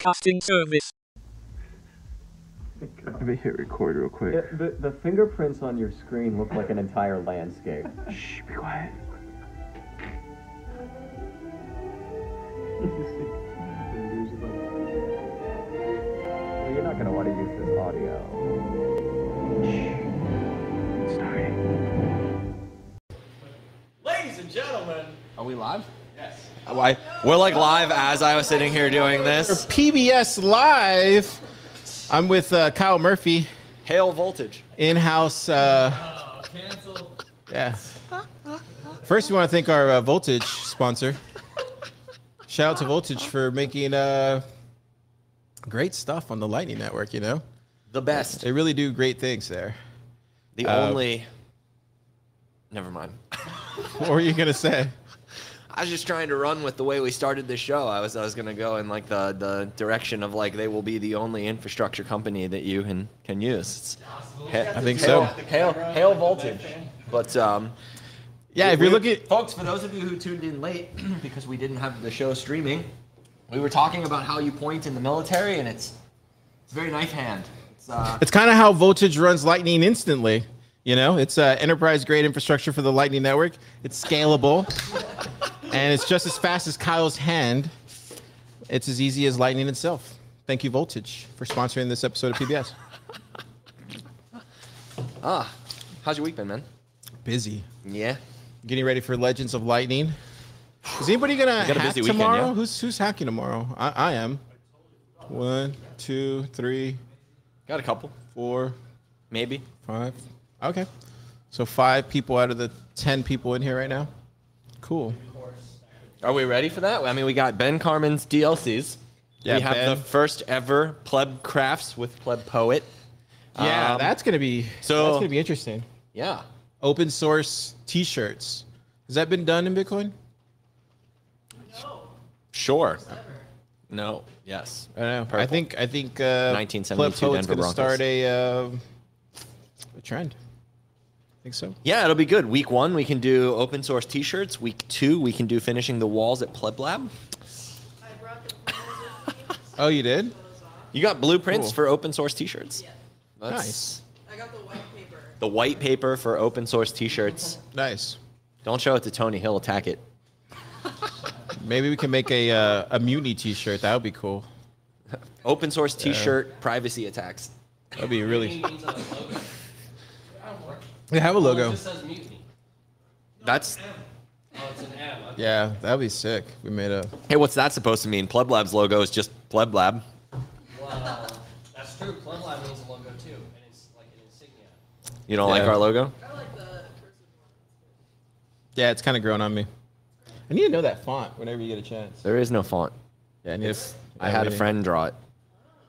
broadcasting service. Let me hit record real quick. Yeah, the, the fingerprints on your screen look like an entire landscape. Shh, be quiet. Well, you're not gonna want to use this audio. Ladies and gentlemen. Are we live? Yes. Why? We're like live as I was sitting here doing this. PBS Live. I'm with uh, Kyle Murphy, Hail voltage. in-house. Uh, yeah. First, we want to thank our uh, Voltage sponsor. Shout out to Voltage for making uh, great stuff on the Lightning Network. You know, The best. they really do great things there. The Uh, only. Never mind. What were you gonna say? I was just trying to run with the way we started the show. I was I was gonna go in like the the direction of like they will be the only infrastructure company that you can can use. It's, I think so. Hail, hail voltage. But um, Yeah, if you're we- looking, folks, for those of you who tuned in late because we didn't have the show streaming, we were talking about how you point in the military, and it's it's very knife hand. It's uh, it's kind of how Voltage runs Lightning instantly. You know, it's uh, enterprise grade infrastructure for the Lightning Network. It's scalable, and it's just as fast as Kyle's hand. It's as easy as Lightning itself. Thank you, Voltage, for sponsoring this episode of PBS. ah, how's your week been, man? Busy, Yeah. getting ready for Legends of Lightning. Is anybody gonna hack busy weekend, tomorrow? yeah? Who's who's hacking tomorrow? I, I am. One, two, three, Got a couple, four, maybe. Five. Okay. So five people out of the ten people in here right now. Cool. Are we ready for that? I mean, we got Ben Carman's DLCs. Yeah, we have Ben. the first ever Pleb Crafts with Pleb Poet. Yeah, Um, that's gonna be so- that's gonna be interesting. Yeah. Open source T-shirts. Has that been done in Bitcoin? No. Sure. No. Yes. I don't know. I think I think uh, 1972 Pleb Poet's Denver gonna Broncos. start a uh, a trend. I think so. Yeah, it'll be good. Week one, we can do open source T-shirts. Week two, we can do finishing the walls at Pleb Lab. Oh, you did? You got blueprints Cool. for open source T-shirts. That's Nice. I got the white paper. The white paper for open source T-shirts. Nice. Don't show it to Tony. He'll attack it. Maybe we can make a uh, a mutiny T-shirt. That would be cool. Open source T-shirt privacy attacks. That'd be really. Needs a logo. They have a Oh, it logo. just says mutiny. That's Oh, it's an M. Okay. Yeah, that'd be sick. We made a. hey, what's that supposed to mean? Pleb Lab's logo is just Pleb Lab. Well, that's true. Pleb Lab needs a logo too, and it's like an insignia. You don't like our logo? I like the cursive Yeah, it's kind of grown on me. I need to know that font whenever you get a chance. There is no font. Yeah, I, need If I yeah, had we a need- friend draw it,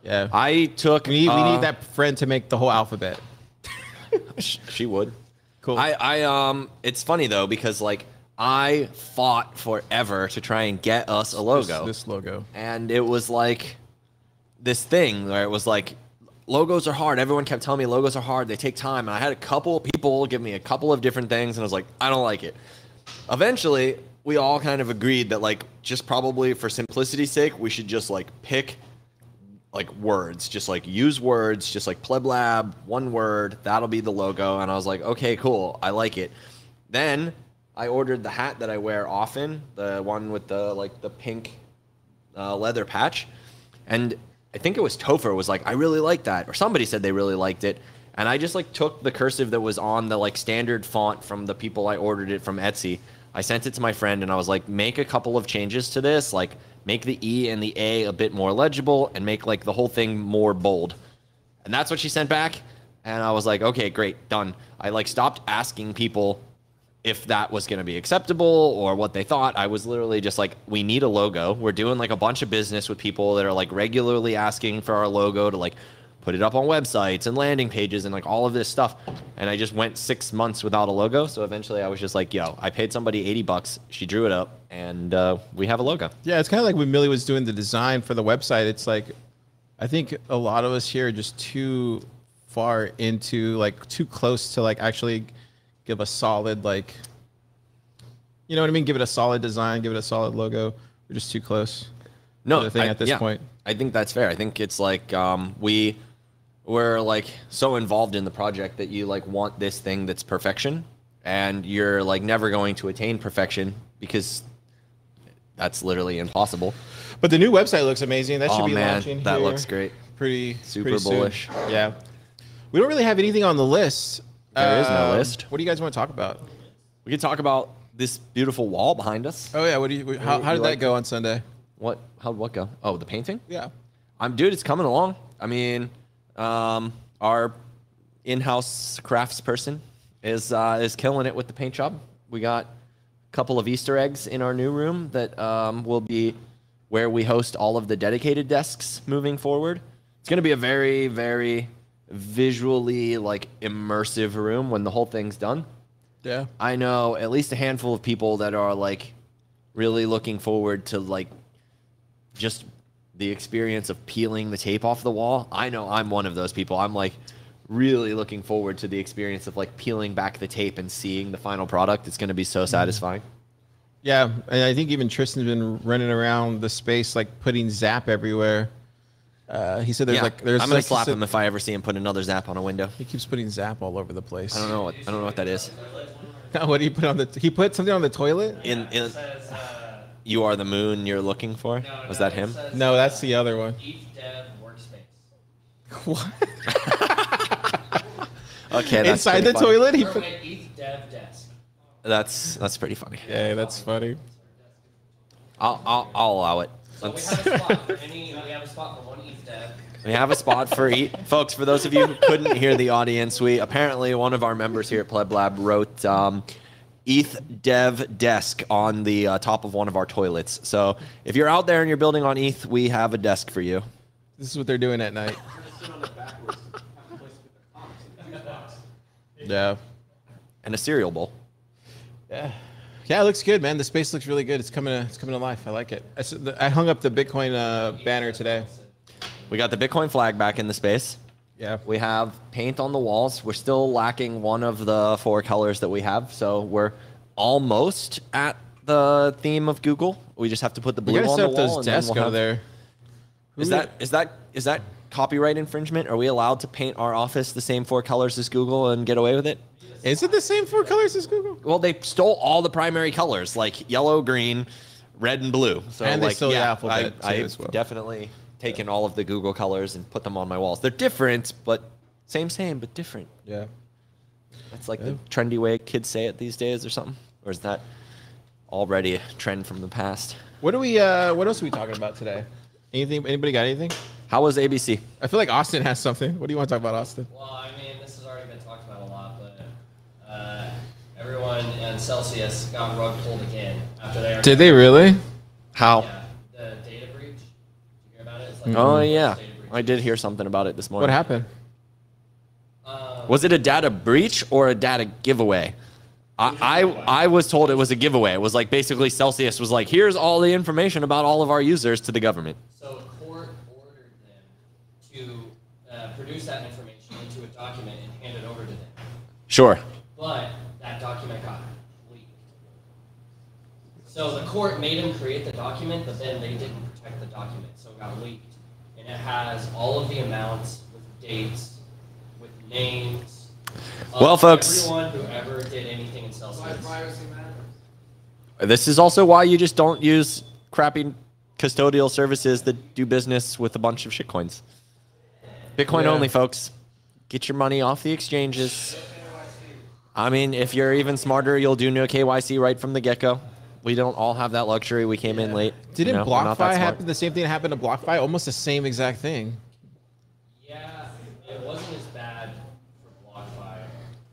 Yeah, I took. we need, we uh, need that friend to make the whole alphabet. Sh- She would. Cool. I, I um it's funny though because like I fought forever to try and get us a This- logo. This, logo. and it was like this thing where it was like logos are hard. Everyone kept telling me logos are hard. They take time. And I had a couple of people give me a couple of different things and I was like, I don't like it. Eventually, we all kind of agreed that like just probably for simplicity's sake, we should just like pick like words, just like use words, just like pleb lab, one word, that'll be the logo. And I was like, okay, cool, I like it. Then I ordered the hat that I wear often, the one with the like the pink uh, leather patch, and I think it was Topher was like, I really like that, or somebody said they really liked it, and I just like took the cursive that was on the like standard font from the people I ordered it from Etsy. I sent it to my friend, and I was like, make a couple of changes to this, like make the E and the A a bit more legible, and make like the whole thing more bold. And that's what she sent back. And I was like, okay, great, done. I like stopped asking people if that was going to be acceptable or what they thought. I was literally just like, we need a logo. We're doing like a bunch of business with people that are like regularly asking for our logo to like put it up on websites and landing pages and like all of this stuff. And I just went six months without a logo. So eventually I was just like, yo, I paid somebody 80 bucks. She drew it up and uh, we have a logo. Yeah, it's kind of like when Millie was doing the design for the website. It's like, I think a lot of us here are just too far into like too close to like actually give a solid like, you know what I mean? Give it a solid design, give it a solid logo. We're just too close. No, to the thing I- at this yeah. point. I think that's fair. I think it's like um, we we're like so involved in the project that you like want this thing that's perfection, and you're like never going to attain perfection because that's literally impossible. But the new website looks amazing. That should Oh be man, launching. that here looks great. Pretty Super pretty bullish. Yeah. We don't really have anything on the list. There is no Um, list. What do you guys want to talk about? We could talk about this beautiful wall behind us. Oh yeah, what do you? How, how did like that go on Sunday? What? How'd what go? Oh, the painting. Yeah. I'm dude, it's coming along. I mean, um, our in-house crafts person is uh, is killing it with the paint job. We got a couple of Easter eggs in our new room that um, will be where we host all of the dedicated desks moving forward. It's going to be a very, very visually like immersive room when the whole thing's done. Yeah. I know at least a handful of people that are like really looking forward to like just the experience of peeling the tape off the wall. I know I'm one of those people. I'm like really looking forward to the experience of like peeling back the tape and seeing the final product. It's going to be so satisfying. Yeah, and I think even Tristan's been running around the space like putting zap everywhere. Uh, he said there's yeah, like there's I'm gonna like, slap him if I ever see him put another zap on a window. He keeps putting zap all over the place. I don't know what I don't know what that is. what did he put on the? He put something on the toilet. In in you are the moon you're looking for. no, Was no, that him? says, No, uh, that's the other one. ETH Dev Workspace. What? Okay, that's Inside the funny. toilet, he put. Permanent ETH Dev Desk. That's that's pretty funny. Yeah, that's funny. I'll I'll, I'll allow it. So we Let's- have a spot for any. We have a spot for one ETH Dev. We have a spot for eat, folks. For those of you who couldn't hear the audience, we apparently one of our members here at Pleb Lab wrote um, ETH Dev Desk on the uh, top of one of our toilets. So if you're out there and you're building on ETH, we have a desk for you. This is what they're doing at night. Yeah. And a cereal bowl. Yeah. Yeah, it looks good, man. The space looks really good. It's coming to, it's coming to life. I like it. I hung up the Bitcoin uh, banner today. We got the Bitcoin flag back in the space. Yeah. We have paint on the walls. We're still lacking one of the four colors that we have, so we're almost at the theme of Google. We just have to put the blue on set the up wall. those desks we'll over have- there. Is that is that is that copyright infringement? Are we allowed to paint our office the same four colors as Google and get away with it? Is it the same four colors as Google? Well, they stole all the primary colors, like yellow, green, red, and blue. So, And they like, stole the alphabet, I, as well. definitely taken all of the Google colors and put them on my walls. They're different, but same, same, but different. Yeah. That's like the trendy way kids say it these days, or something. Or is that already a trend from the past? What are we? Uh, what else are we talking about today? Anything? Anybody got anything? How was ABC? I feel like Austin has something. What do you want to talk about, Austin? Well, I mean, this has already been talked about a lot, but uh, everyone in Celsius got rug pulled again after they. Did they really? How? Yeah, the data breach. Did you hear about it? It's like Oh yeah. I did hear something about it this morning. What happened? Um, Was it a data breach or a data giveaway? I, I I was told it was a giveaway. It was like basically Celsius was like, here's all the information about all of our users to the government. So court ordered them to uh, produce that information into a document and hand it over to them. Sure. But that document got leaked. So the court made them create the document, but then they didn't protect the document, so it got leaked. And it has all of the amounts with dates, with names. of Well, folks- Everyone who ever did anything in Celsius. This is also why you just don't use crappy custodial services that do business with a bunch of shitcoins. Bitcoin Yeah. only, folks. Get your money off the exchanges. I mean, if you're even smarter, you'll do no KYC right from the get go. We don't all have that luxury. We came in late. Didn't you know, we're not that BlockFi happen? The same thing that happened to BlockFi. Almost the same exact thing. Yeah, it wasn't as bad for BlockFi,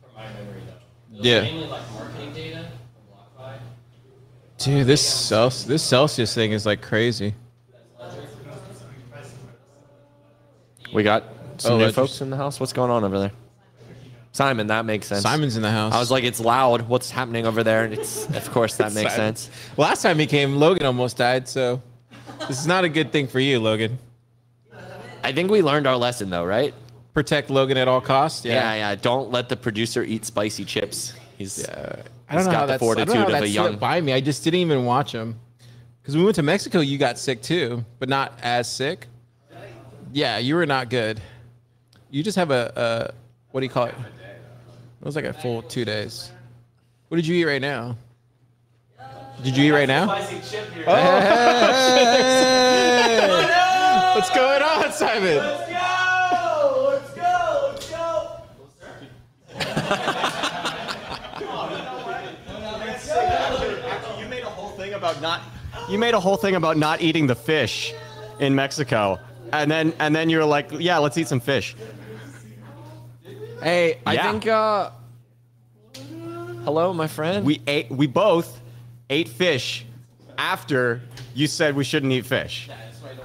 from my memory though. It was Yeah. mainly like marketing data from BlockFi. Dude, this Celsius, this Celsius thing is like crazy. We got some Oh, new folks in the house. What's going on over there? Simon, that makes sense. Simon's in the house. I was like, it's loud. What's happening over there? And It's of course that makes Simon. sense. Last time he came, Logan almost died. So this is not a good thing for you, Logan. I think we learned our lesson though, right? Protect Logan at all costs. Yeah, yeah. yeah. Don't let the producer eat spicy chips. He's Yeah. I don't know got how the that's, I don't know fortitude how of a young- by me. I just didn't even watch him. Because we went to Mexico, you got sick too, but not as sick. yeah, you were not good. You just have a, a what do you call it? It was like a full two days. What did you eat right now? Did you eat right now? Oh, hey! What's going on, Simon? Let's go! Let's go! Let's go! You made a whole thing about not. You made a whole thing about not eating the fish in Mexico, and then and then you were like, "Yeah, let's eat some fish." Hey, I Yeah. think. uh Hello, my friend. We ate. We both ate fish after you said we shouldn't eat fish.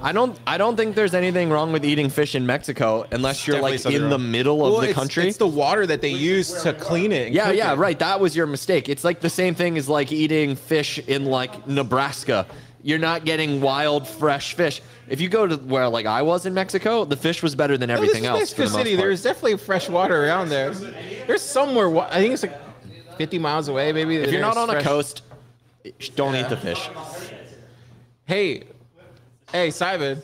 I don't. I don't think there's anything wrong with eating fish in Mexico unless you're Definitely like something in the middle of Well, the it's, country. It's the water that they use to clean it. yeah, yeah, it. right. That was your mistake. It's like the same thing as like eating fish in like Nebraska. You're not getting wild, fresh fish. If you go to where like I was in Mexico, the fish was better than No, this everything is else. Mexico the City. part. There's definitely fresh water around there. There's somewhere. I think it's like 50 miles away, maybe. if you're not there's on a coast, don't eat the fish. Hey, hey, Simon.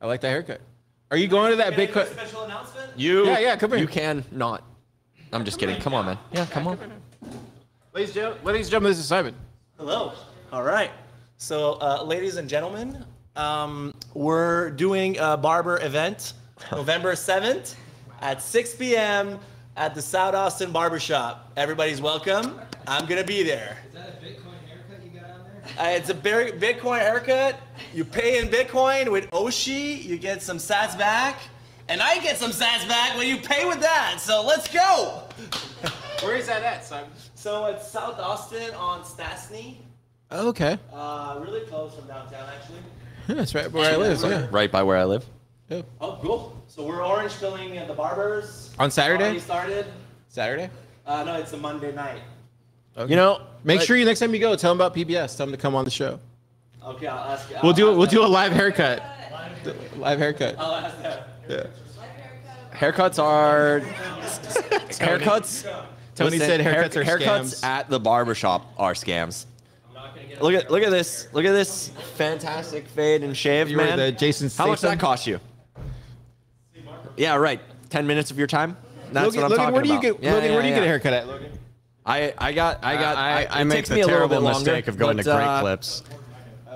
I like that haircut. Are you going to that big? Co- You, Yeah, yeah, come here. You can not. I'm just kidding. Come on, man. Yeah, come on. ladies, ladies and gentlemen, this is Simon. Hello. All right. So, uh, ladies and gentlemen, um, we're doing a barber event November 7th at 6 p.m. at the South Austin Barbershop. Everybody's welcome. I'm going to be there. Is that a Bitcoin haircut you got on there? Uh, it's a very Bitcoin haircut. You pay in Bitcoin with Oshi, you get some sats back, and I get some sats back when you pay with that. So let's go. Where is that at, Simon? So it's South Austin on Stassney, Okay, uh, really close from downtown actually. yeah, that's right where I live. Yeah. Right by where I live. Oh, cool. So we're orange pilling at the barbers. On Saturday? Already started. Saturday. Uh, no, it's a Monday night. Okay. You know, make like- sure you next time you go, tell them about PBS. Tell them to come on the show. Okay, I'll ask. We'll I'll do ask we'll do a them. live haircut. Live haircut. I'll ask them. Yeah. haircuts are haircuts. Tony said haircuts are haircuts scams. at the barbershop are scams. I'm not gonna get Look at look at this. Look at this fantastic fade and shave, You man. the Jason How much that cost you? Yeah, right. Ten minutes of your time. That's Logan, what I'm Logan, talking where do you about. get Yeah, Logan? yeah, where do you get a haircut at, Logan? I I got I got I, I make takes the me a little terrible bit longer, mistake of going but, to great uh, clips.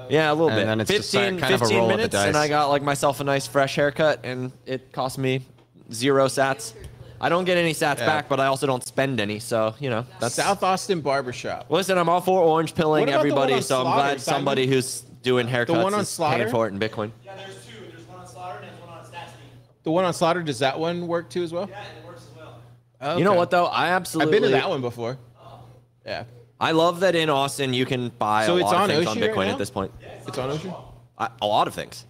Yeah, a little And bit. then it's just 15, like kind of a 15 roll of the minutes, and. I got like myself a nice fresh haircut, and it cost me zero sats. I don't get any sats Yeah. back, but I also don't spend any, so you know that's South Austin Barbershop. Listen, I'm all for orange pilling What about the one everybody, on so I'm Slaughter, glad Simon? somebody who's doing haircuts one on is Slaughter? paying for it in Bitcoin. Yeah, there's two. There's one on Slaughter and there's one on Stassney. The one on Slaughter, does that one work too as well? Yeah, it works as well. You know what though? I absolutely. I've been to that one before. Oh. Yeah. I love that in Austin you can buy So a it's lot on of things on Oshi right Bitcoin at this point. It's on Ocean? I, a lot of things.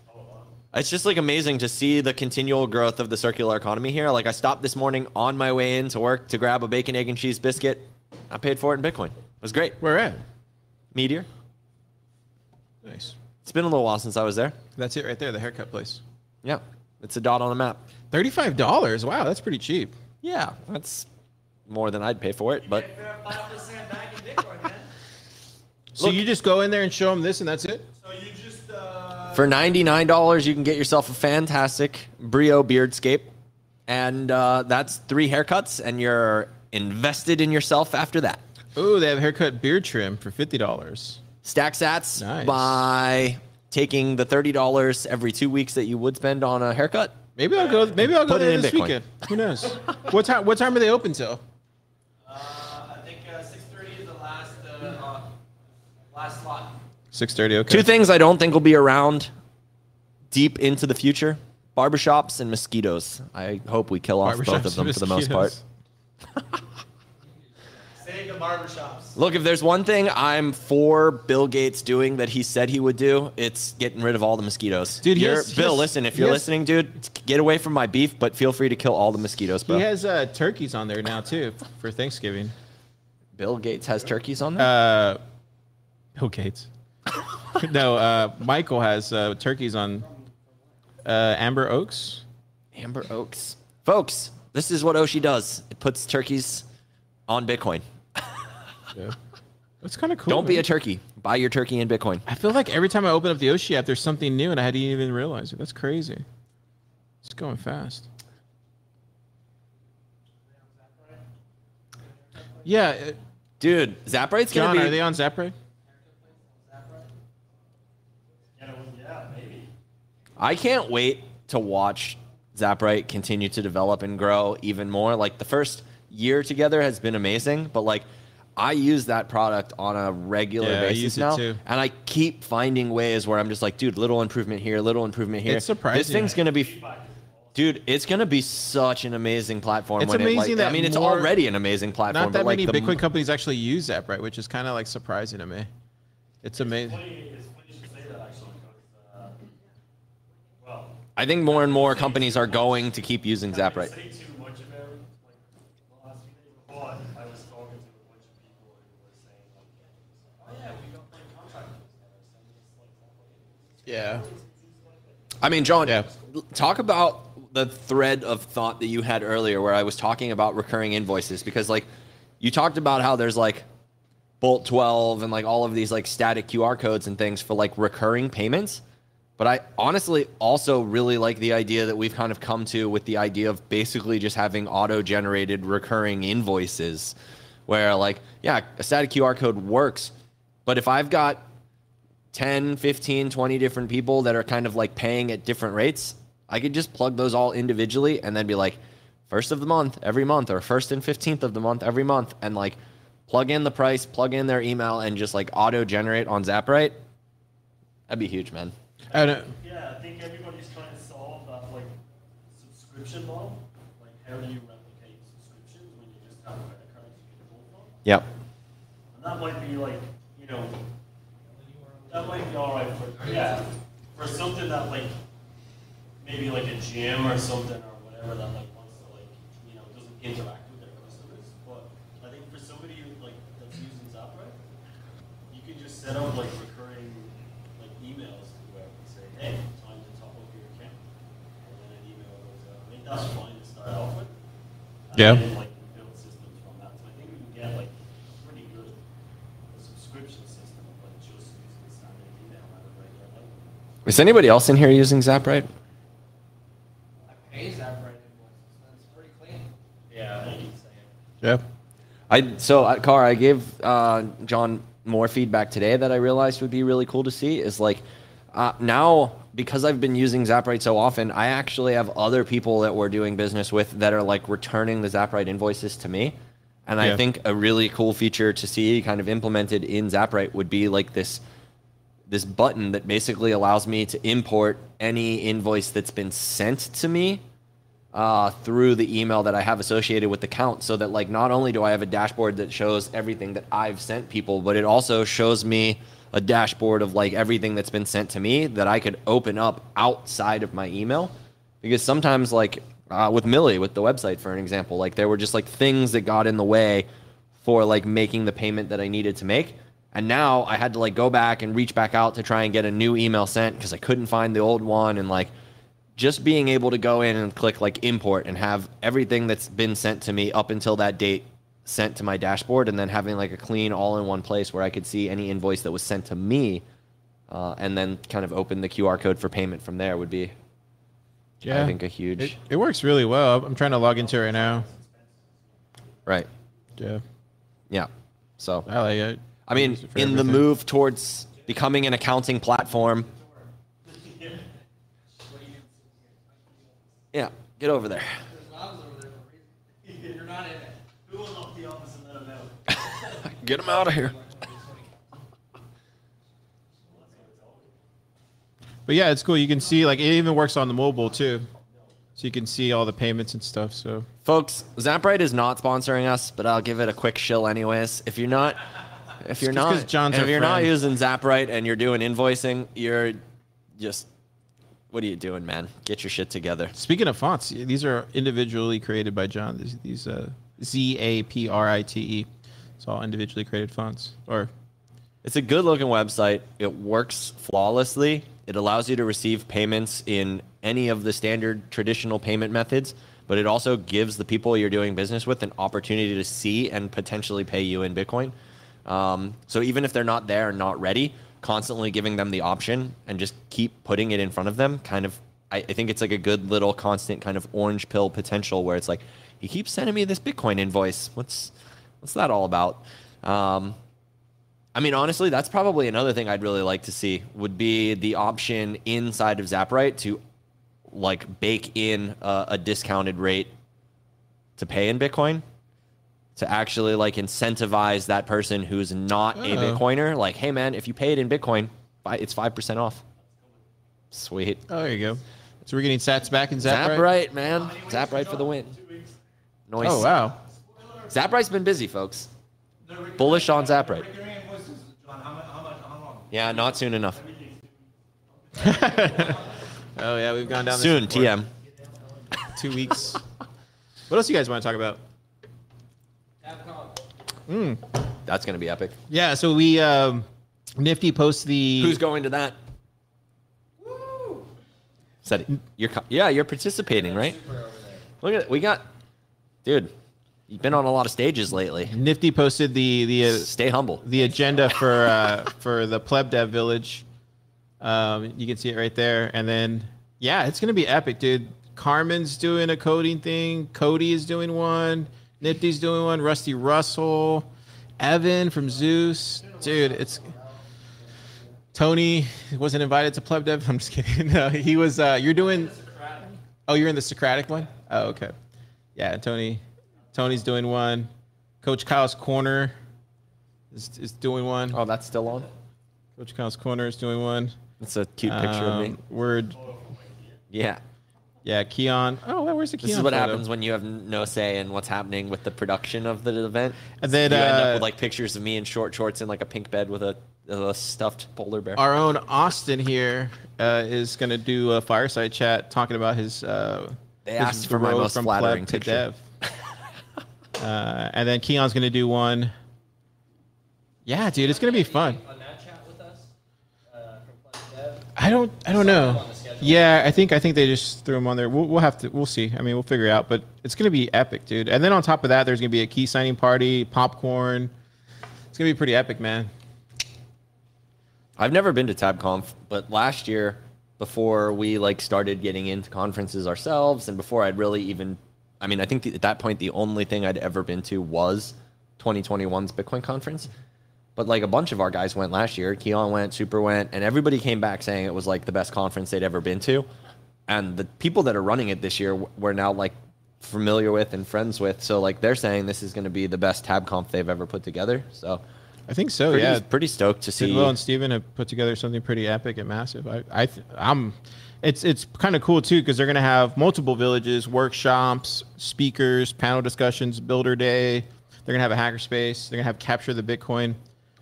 It's just like amazing to see the continual growth of the circular economy here. Like I stopped this morning on my way in to work to grab a bacon, egg, and cheese biscuit. I paid for it in Bitcoin. It was great. Where at? Meteor. Nice. It's been a little while since I was there. That's it right there, the haircut place. Yeah, it's a dot on the map. Thirty-five dollars. Wow, that's pretty cheap. Yeah, that's more than I'd pay for it, but Five percent back in Bitcoin, man. So you just go in there and show them this, and that's it. For $99 you can get yourself a fantastic Brio beardscape and uh, that's three haircuts and you're invested in yourself after that. Ooh, they have haircut beard trim for fifty dollars. Stack sats Nice. by taking the $30 every 2 weeks that you would spend on a haircut. Maybe I'll go. Maybe I'll go Put it there in this Bitcoin. weekend. Who knows? what time? What time are they open till? uh, I think uh, 6:30 is the last uh, uh, last slot. Six thirty. Okay. Two things I don't think will be around deep into the future. Barbershops and mosquitoes. I hope we kill off both of them for the most part. Save the barbershops. Look, if there's one thing I'm for Bill Gates doing that he said he would do, it's getting rid of all the mosquitoes. Dude, he You're- has- Bill, has- listen, if you're has- listening, dude, get away from my beef, but feel free to kill all the mosquitoes, bro. He has uh, turkeys on there now too for Thanksgiving. Bill Gates has turkeys on there. Uh, Bill Gates. no, uh, Michael has uh, turkeys on uh, Amber Oaks. Amber Oaks, folks. This is what Oshi does. It puts turkeys on Bitcoin. Yeah. That's kind of cool. Don't be a turkey. Buy your turkey in Bitcoin. I feel like every time I open up the Oshi app, there's something new, and I hadn't even realized it. That's crazy. It's going fast. Yeah, uh, Dude, Zaprite's John, gonna be. are they on Zaprite? I can't wait to watch Zaprite continue to develop and grow even more. Like the first year together has been amazing, but like I use that product on a regular Yeah, I basis use it now, too. and I keep finding ways where I'm just like, dude, little improvement here, little improvement here. It's surprising. This thing's gonna be. Dude, it's gonna be such an amazing platform. It's when it, like- amazing I mean, it's more- already an amazing platform. Not that but like many the Bitcoin m- companies actually use Zaprite, which is kind of like surprising to me. It's amazing. It's funny you should say that actually, because, uh, well, I think more and more companies are going to keep using I didn't Zaprite. say too much about it, like, the last few days, but I was talking to a bunch of people who were saying, like, oh yeah, we got like contractors that are sending us like stuff like Yeah. I mean, John, Yeah. talk about the thread of thought that you had earlier where I was talking about recurring invoices because like you talked about how there's like Bolt 12 and like all of these like static QR codes and things for like recurring payments. But I honestly also really like the idea that we've kind of come to with the idea of basically just having auto generated recurring invoices where like, yeah, a static QR code works. But if I've got 10, 15, 20 different people that are kind of like paying at different rates, I could just plug those all individually and then be like, first of the month every month or first and 15th of the month every month and like plug in the price, plug in their email and just like auto generate on Zaprite. That'd be huge, man. I don't, Yeah, I think everybody's trying to solve that like subscription model. Like, how do you replicate subscriptions when you just have credit cards you can pull from? Yep. And that might be like, you know, that might be all right for, yeah, for something that like, maybe like a gym or something or whatever that like wants to like, you know, doesn't interact with their customers. But I think for somebody who like, that's using Zaprite, you can just set up like emails to whoever and say, hey, time to top up your account. And then an email goes out. I think that's fine to start off with. And Yeah. then, like build systems from that. So I think we can get like pretty good subscription system of like just using standard email at a regular level. Is anybody else in here using Zaprite? I pay Zaprite invoices. That's pretty clean. Yeah, I think it's saying. yeah. I so uh, Car, I gave uh, John more feedback today that I realized would be really cool to see. Is like uh, now because I've been using Zaprite so often, I actually have other people that we're doing business with that are like returning the Zaprite invoices to me. And I think a really cool feature to see kind of implemented in Zaprite would be like this this button that basically allows me to import any invoice that's been sent to me uh, through the email that I have associated with the count so that like not only do I have a dashboard that shows everything that I've sent people, but it also shows me a dashboard of like everything that's been sent to me that I could open up outside of my email. Because sometimes like uh, with Millie with the website for an example, like there were just like things that got in the way for like making the payment that I needed to make. And now I had to like go back and reach back out to try and get a new email sent because I couldn't find the old one and like just being able to go in and click like import and have everything that's been sent to me up until that date sent to my dashboard and then having like a clean all in one place where I could see any invoice that was sent to me uh, and then kind of open the QR code for payment from there would be Yeah. I think a huge It, it works really well. I'm trying to log into it right now. right Yeah. yeah so I like it. I mean Use it for in the move towards becoming an accounting platform yeah get over there You're not in it. Who will lock the office and let them out? Get them out of here But yeah, it's cool. You can see like it even works on the mobile too, so you can see all the payments and stuff. So Folks, Zaprite is not sponsoring us, but I'll give it a quick shill anyways. If you're not, if you're not, John's if you're not using Zaprite and you're doing invoicing, you're just, what are you doing, man? Get your shit together. speaking of fonts, these are individually created by John. These, these uh, Z A P R I T E. It's all individually created fonts. Or It's a good looking website. It works flawlessly. It allows you to receive payments in any of the standard traditional payment methods, but it also gives the people you're doing business with an opportunity to see and potentially pay you in Bitcoin. Um, so even if they're not there and not ready, constantly giving them the option and just keep putting it in front of them kind of I, I think it's like a good little constant kind of orange pill potential where it's like he keeps sending me this Bitcoin invoice. What's what's that all about? Um, I mean, honestly, that's probably another thing I'd really like to see would be the option inside of Zaprite to like bake in a, a discounted rate to pay in Bitcoin to actually like incentivize that person who's not a Oh. Bitcoiner. Like, hey man, if you pay it in Bitcoin, it's five percent off. Sweet. Oh, there you go. So we're getting sats back in Zaprite. Zaprite, man. Zaprite for the win. Noise. Oh wow. Zaprite's been busy, folks. Bullish on Zaprite. Yeah, not soon enough. Oh yeah, we've gone down this Soon, before. TM. Two weeks. what else you guys want to talk about? TabConf. That's gonna be epic. Yeah, so we um, Nifty posts the Who's going to that? Said it. You're yeah, you're participating, right? Look at it. We got, dude. You've been on a lot of stages lately. Nifty posted the the uh, Stay humble. the agenda for uh, for the pleb dev village. Um, you can see it right there, and then yeah, it's gonna be epic, dude. Carman's doing a coding thing. Cody is doing one. Nifty's doing one. Rusty Russell, Evan from Zeus, dude. It's Tony wasn't invited to pleb dev. I'm just kidding. No, he was. Uh, you're doing. Oh, you're in the Socratic one. Oh, okay. Yeah, Tony. Tony's doing one. Coach Kyle's corner is, is doing one. Oh, that's still on. Coach Kyle's corner is doing one. That's a cute picture of me. Um, Word. Yeah. Yeah, Keon. Oh, well, where's the Keon? This is what photo? happens when you have no say in what's happening with the production of the event. And then, you end uh, up with like pictures of me in short shorts in like a pink bed with a, a stuffed polar bear. Our own Austin here uh, is going to do a fireside chat talking about his. Uh, They his asked for my most flattering pleb to picture. dev. Uh, and then Keon's going to do one. Yeah, dude, it's going to be fun. On that chat with us uh, from Planet Dev. I don't. I don't know. on the schedule. Yeah, I think I think they just threw him on there. We'll, we'll have to. We'll see. I mean, we'll figure it out. But it's gonna be epic, dude. And then on top of that, there's gonna be a key signing party, popcorn. It's gonna be pretty epic, man. I've never been to TabConf, but last year, before we like started getting into conferences ourselves, and before I'd really even, I mean, I think the, at that point the only thing I'd ever been to was 2021's Bitcoin conference. But like a bunch of our guys went last year. Keon went, Super went, and everybody came back saying it was like the best conference they'd ever been to. And the people that are running it this year we're now like familiar with and friends with. So like they're saying this is going to be the best tab TabConf they've ever put together. So I think so. pretty, yeah, pretty stoked to see. Tidwell and Steven have put together something pretty epic and massive. I, I th- I'm. It's it's kind of cool too because they're gonna have multiple villages, workshops, speakers, panel discussions, builder day. They're gonna have a hackerspace. They're gonna have capture the Bitcoin.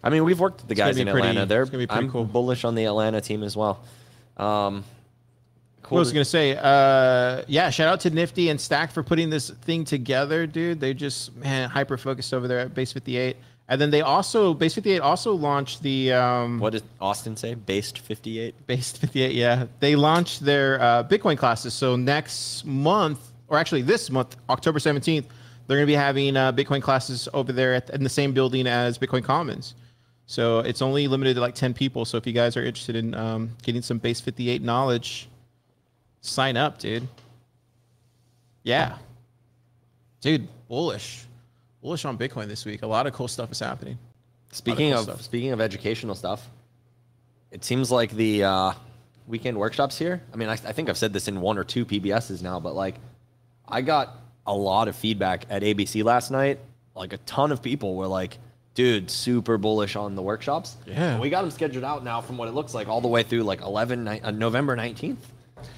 I mean, we've worked with the It's guys be in pretty- Atlanta. They're it's gonna be pretty I'm cool. bullish on the Atlanta team as well. Um, cool. What was I to- gonna say? Uh, yeah, shout out to Nifty and Stack for putting this thing together, dude. They just man hyper focused over there at Base 58, and then they also Base 58 also launched the um, what did Austin say? Based 58. Base 58. Yeah, they launched their uh, Bitcoin classes. So next month, or actually this month, October 17th, they're gonna be having uh, Bitcoin classes over there at, in the same building as Bitcoin Commons. So it's only limited to like 10 people. So if you guys are interested in um, getting some Base 58 knowledge, sign up, dude. Yeah. Dude, bullish. Bullish on Bitcoin this week. A lot of cool stuff is happening. Speaking cool of speaking of educational stuff, it seems like the uh, weekend workshops here. I mean, I, I think I've said this in one or two PBSs now, but like, I got a lot of feedback at ABC last night. Like a ton of people were like, "Dude, super bullish on the workshops." Yeah. And we got them scheduled out now, from what it looks like, all the way through like 11 ni- uh, November 19th.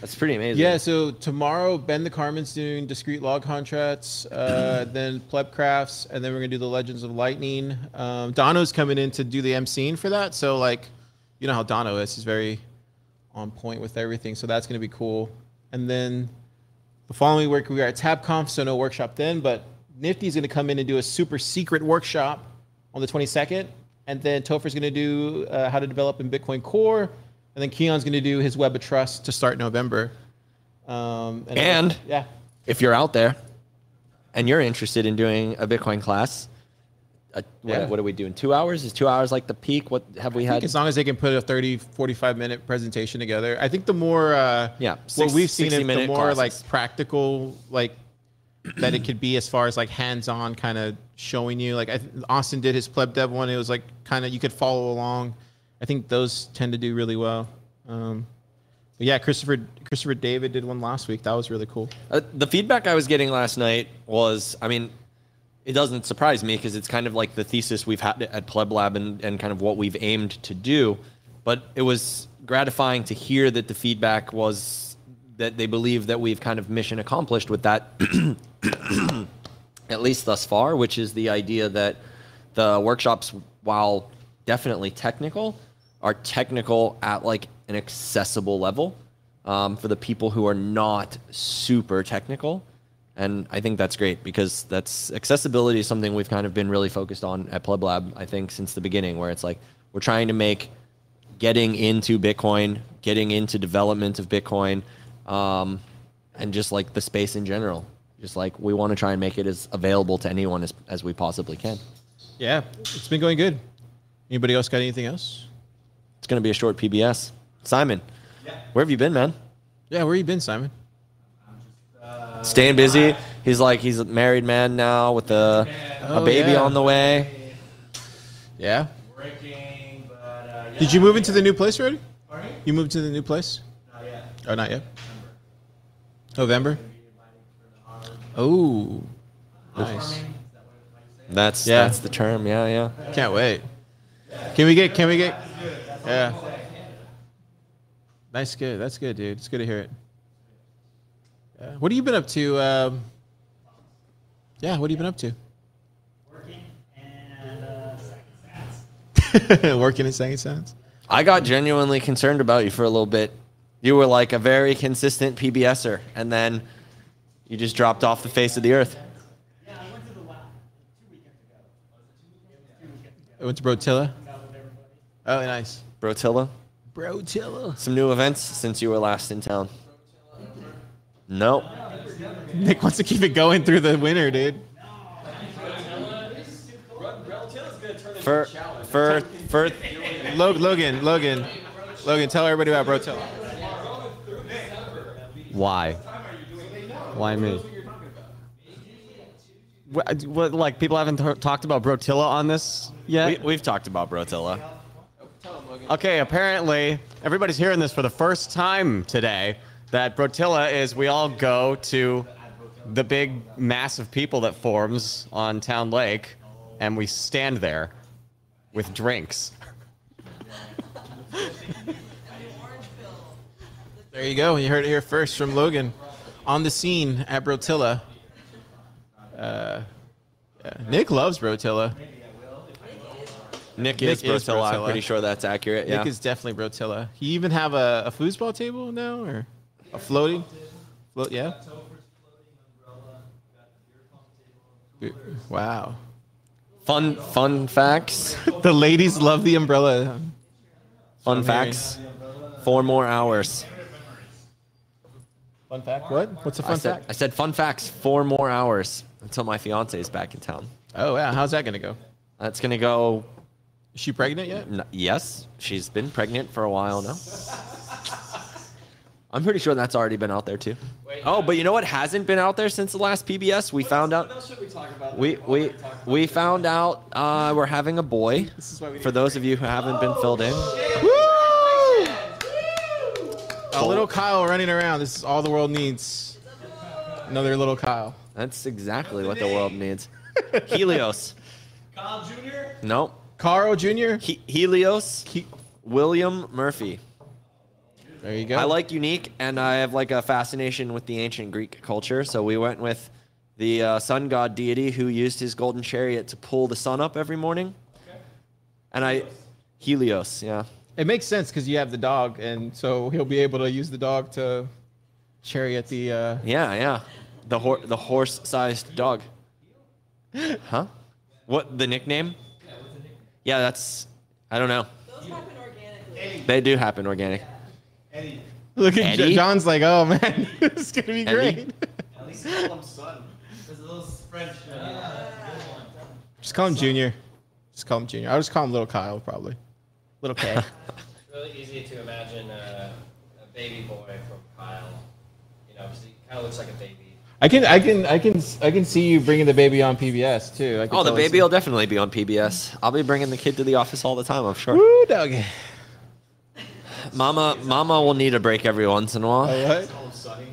That's pretty amazing. Yeah, so tomorrow Ben the Carman's doing discrete log contracts, uh, then pleb crafts, and then we're gonna do the Legends of Lightning. Um, Dono's coming in to do the emceeing for that, so like, you know how Dono is, he's very on point with everything, so that's gonna be cool. And then the following week we are at TabConf, so no workshop then, but Nifty's gonna come in and do a super secret workshop on the 22nd, and then Topher's gonna do uh, how to develop in Bitcoin Core, and then Keon's gonna do his Web of Trust to start November. Um, And- yeah, if you're out there and you're interested in doing a Bitcoin class, a what, Yeah. what are we doing? Two hours? Is two hours like the peak? What have we had? as long as they can put a 30, 45 minute presentation together. I think the more, uh, Yeah, what we've seen, 60 it, the more like practical, like that it could be as far as like hands on kind of showing you. Like I, th- Austin did his pleb dev one. It was like kind of, you could follow along. I think those tend to do really well. Um, but yeah, Christopher, Christopher David did one last week. That was really cool. Uh, the feedback I was getting last night was, I mean, it doesn't surprise me because it's kind of like the thesis we've had at Pleb Lab and, and kind of what we've aimed to do. But it was gratifying to hear that the feedback was that they believe that we've kind of mission accomplished with that, at least thus far, which is the idea that the workshops, while definitely technical, are technical at like an accessible level um, for the people who are not super technical. And I think that's great because that's accessibility is something we've kind of been really focused on at Pleb Lab, I think, since the beginning, where it's like we're trying to make getting into Bitcoin, getting into development of Bitcoin, um, and just like the space in general. Just like we want to try and make it as available to anyone as, as we possibly can. Yeah, it's been going good. Anybody else got anything else? It's going to be a short PBS. Simon, yeah. where have you been, man? Yeah, where you been, Simon? Staying busy. He's like he's a married man now with a, a Oh, baby yeah. on the way. Yeah. Breaking, but uh, yeah. Did you move into the new place already? Pardon? You moved to the new place? Not yet. Oh, not yet. November. Oh, nice. That's Yeah. that's the term. Yeah, yeah. Can't wait. Can we get? Can we get? Yeah. Nice, good. That's good, dude. It's good to hear it. Yeah. What have you been up to? Um, yeah. What have you been up to? Working and uh, second stats. Working in second sounds. I got genuinely concerned about you for a little bit. You were like a very consistent PBSer, and then you just dropped off the face of the earth. Yeah, I went to the lab two weekends ago. Was it two weekends ago? I went to Brotilla. Hung out with everybody. Oh, nice. Brotilla, Brotilla. some new events since you were last in town. Nope. Nick wants to keep it going through the winter, dude. For for for Lo- Logan, Logan, Logan, tell everybody about Brotilla. Why? Why me? What, what, like people haven't t- talked about Brotilla on this yet? we, we've talked about Brotilla. Okay, apparently everybody's hearing this for the first time today. That Brotilla is we all go to the big mass of people that forms on Town Lake, and we stand there with drinks. There you go. You heard it here first from Logan, on the scene at Brotilla. Uh, yeah. Nick loves Brotilla. Nick Nick is is Brotilla. I'm pretty sure that's accurate. Yeah. Nick is definitely Brotilla. You even have a, a foosball table now, or a floating? Float, yeah. Wow. fun fun facts. The ladies love the umbrella. Fun facts. Four more hours. Fun fact. What? What's a I fun said, fact? I said fun facts. Four more hours until my fiance is back in town. Oh yeah. How's that gonna go? That's gonna go. Is she pregnant yet? n- Yes, she's been pregnant for a while now. I'm pretty sure that's already been out there too. Oh, but you know what hasn't been out there since the last PBS? We found out. What else should We talk about? we we we found out uh, we're having a boy. This is why. For those of you who haven't been filled in, A little Kyle running around. This is all the world needs. Another little Kyle. that's exactly what the world needs. Helios. Kyle Jr. Nope. Carl Jr. He- Helios. William Murphy. There you go. I like unique, and I have like a fascination with the ancient Greek culture. So we went with the uh, sun god deity who used his golden chariot to pull the sun up every morning. And I, Helios, yeah. It makes sense because you have the dog, and so he'll be able to use the dog to chariot the. Uh... Yeah, yeah. The hor- the horse-sized dog. Huh? What the nickname? Yeah, that's I don't know. Those happen organically. They do happen organic. Look at Eddie? John's like, oh man, it's gonna be Eddie? great. At least call him son. Because those French. Uh, Just call him Junior. Just call him Junior. I'll just call him Little Kyle, probably. Little K. It's really easy to imagine a, a baby boy from Kyle. You know, 'cause he kind of looks like a baby. I can, I can, I can, I can see you bringing the baby on PBS too. I Oh, the baby see- will definitely be on PBS. I'll be bringing the kid to the office all the time. I'm sure. Woo, doggy. Mama, Mama will need a break every once in a while. All right. Call him Sunny.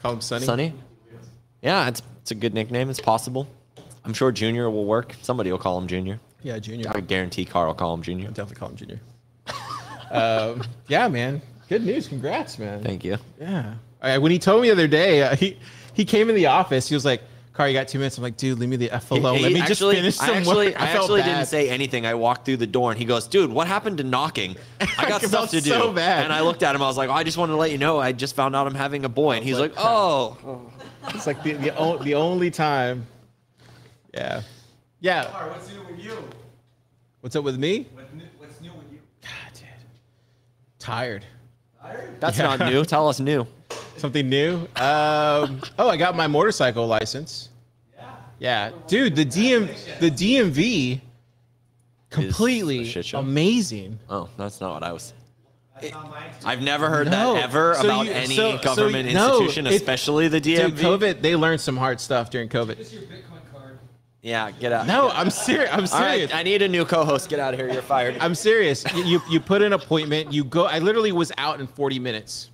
Call him Sunny. Sonny. Yeah, it's it's a good nickname. It's possible. I'm sure Junior will work. Somebody will call him Junior. Yeah, Junior. I guarantee Carl will call him Junior. Definitely call him Junior. um, yeah, man. Good news. Congrats, man. Thank you. Yeah. When he told me the other day, uh, he he came in the office. He was like, "Car, you got two minutes." I'm like, "Dude, leave me the f alone. Let he me just actually- finish some I actually, work." I, felt actually bad. didn't say anything. I walked through the door and he goes, "Dude, what happened to knocking? I got I stuff to do." so bad. And I looked at him. I was like, oh, "I just wanted to let you know. I just found out I'm having a boy." And he's like, oh. "Oh." It's like the the, o- the only time. Yeah. Yeah. What's new with you? What's up with me? What new, what's new with you? God, dude. Tired. That's Yeah. not new. Tell us new. Something new. Um, oh, I got my motorcycle license. Yeah, dude, the DM the DMV completely amazing. Oh, that's not what I was. That's. I've never heard No. that ever So about you- any so- so government you- no, institution, it- especially the DMV. Dude, COVID, they learned some hard stuff during COVID. Yeah, get out. No, I'm serious. I'm All right, serious. I need a new co-host. Get out of here. You're fired. I'm serious. You, you you put an appointment. You go. I literally was out in 40 minutes.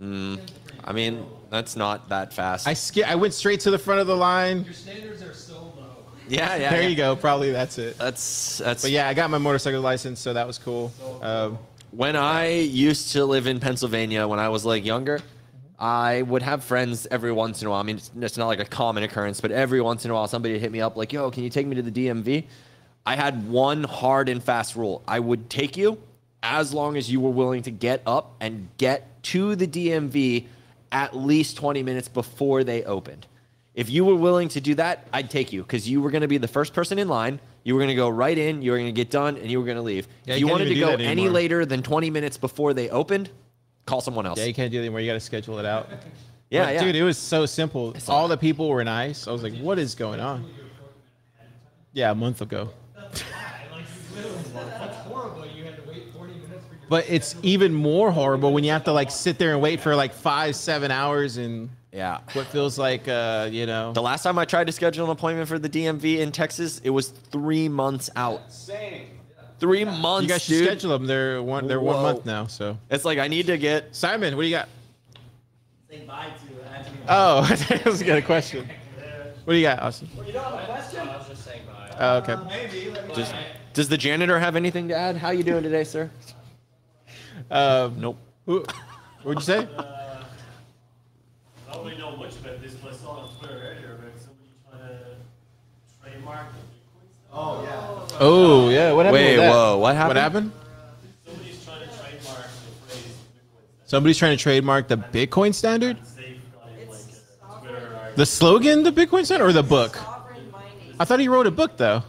Mm, I mean, that's not that fast. I sk- I went straight to the front of the line. Your standards are so low. yeah, yeah. There yeah. you go. Probably that's it. That's that's. But yeah, I got my motorcycle license, so that was cool. Um, When I used to live in Pennsylvania, when I was like younger, I would have friends every once in a while. I mean, it's, it's not like a common occurrence, but every once in a while, somebody would hit me up like, "Yo, can you take me to the DMV?" I had one hard and fast rule: I would take you as long as you were willing to get up and get to the DMV at least 20 minutes before they opened. If you were willing to do that, I'd take you because you were going to be the first person in line. You were going to go right in, you were going to get done, and you were going to leave. Yeah, if you wanted to go any later than 20 minutes before they opened, call someone else. yeah, you can't do it anymore. You got to schedule it out. Yeah, But, yeah. Dude, it was so simple. All the people were nice. I was like, what is going on? Yeah, a month ago. That's horrible. You had to wait 40 minutes for your. But it's even more horrible when you have to like sit there and wait for like five, seven hours and yeah. what feels like, uh, you know. The last time I tried to schedule an appointment for the DMV in Texas, it was three months out. Three months, You guys should dude. schedule them. They're one. They're one month now. So It's like I need to get. Simon, what do you got? Say bye to Anthony. Oh, that was a good question. What do you got, Austin? You don't have a question? I was just saying bye. Oh, okay. Maybe. Does, does the janitor have anything to add? How you doing today, sir? Um, Nope. who, what'd you say? Uh, I don't really know much about this, but I saw on Twitter earlier about somebody trying to trademark the Bitcoin stuff. Oh, yeah. Oh, yeah. What happened? Wait, with that? whoa, what happened? What happened? Somebody's trying to trademark the phrase Bitcoin. Somebody's trying to trademark the Bitcoin standard. They've got it like a uh, Twitter or The slogan, the Bitcoin standard, or the book? I thought he wrote a book though.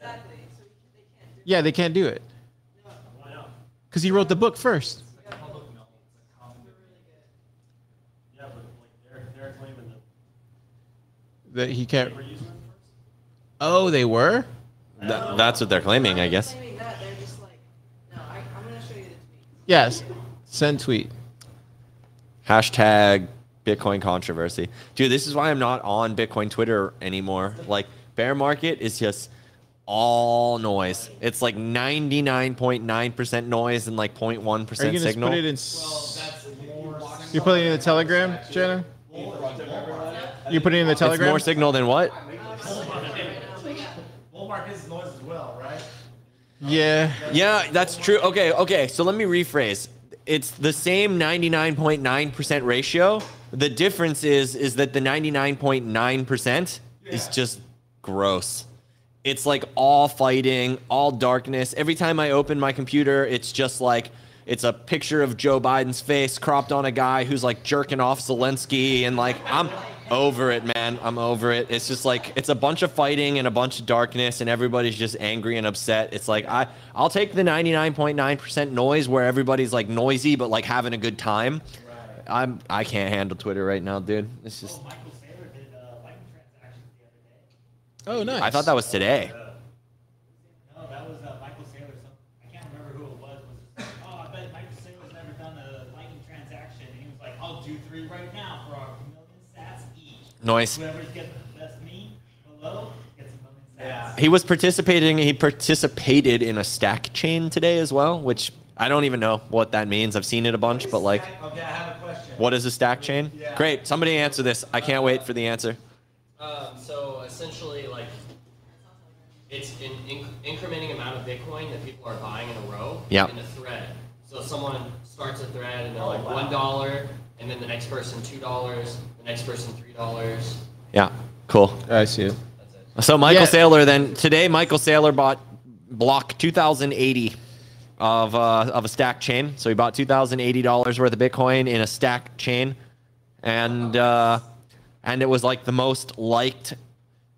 Exactly. So they can't do Yeah, they can't do it because he wrote the book first. Yeah, but like they're they're claiming that That he can't. we're using it first. Oh, they were. That, that's what they're claiming, I guess. Claiming that, they're just like, no, I, I'm going to show you the tweet. Yes. Send tweet. Hashtag Bitcoin controversy. Dude, this is why I'm not on Bitcoin Twitter anymore. Like, bear market is just all noise. It's like 99.9% noise and like 0.1% Are you signal. put it in? s- You're putting it in the Telegram, Jana. You're putting it in the it's Telegram? more signal than what? Walmart gets noise as well, right? Yeah. Yeah, that's true. Okay, okay. So let me rephrase. It's the same 99.9% ratio. The difference is is that the 99.9% is just gross. It's like all fighting, all darkness. Every time I open my computer, it's just like it's a picture of Joe Biden's face cropped on a guy who's like jerking off Zelensky and like I'm over it, man. I'm over it. It's just like it's a bunch of fighting and a bunch of darkness and everybody's just angry and upset. It's like I I'll take the 99.9% noise where everybody's like noisy but like having a good time. I'm I can't handle Twitter right now, dude. It's just Michael Saylor did uh, Lightning transactions the other day. Oh, nice. I thought that was today. No, that was uh, Michael Saylor. Some, I can't remember who it was. Was just like, oh, I bet Michael Saylor's never done a lightning transaction. And he was like, I'll do three right now for our million sats each. Nice. Whoever gets the best meat below gets a million sats. He was participating. He participated in a stack chain today as well, which I don't even know what that means. I've seen it a bunch, but like, Okay, I have a question. what is a stack chain? Great. Somebody answer this. I can't wait for the answer. Um, so essentially, like, it's an inc- incrementing amount of Bitcoin that people are buying in a row Yeah. in a thread. So someone starts a thread and they're like one dollar, and then the next person two dollars, the next person three dollars. Yeah. Cool. I see it. So Michael Yeah. Saylor then today Michael Saylor bought block 2080 of uh, of a stack chain. So he bought 2080 dollars worth of Bitcoin in a stack chain, and uh, and it was like the most liked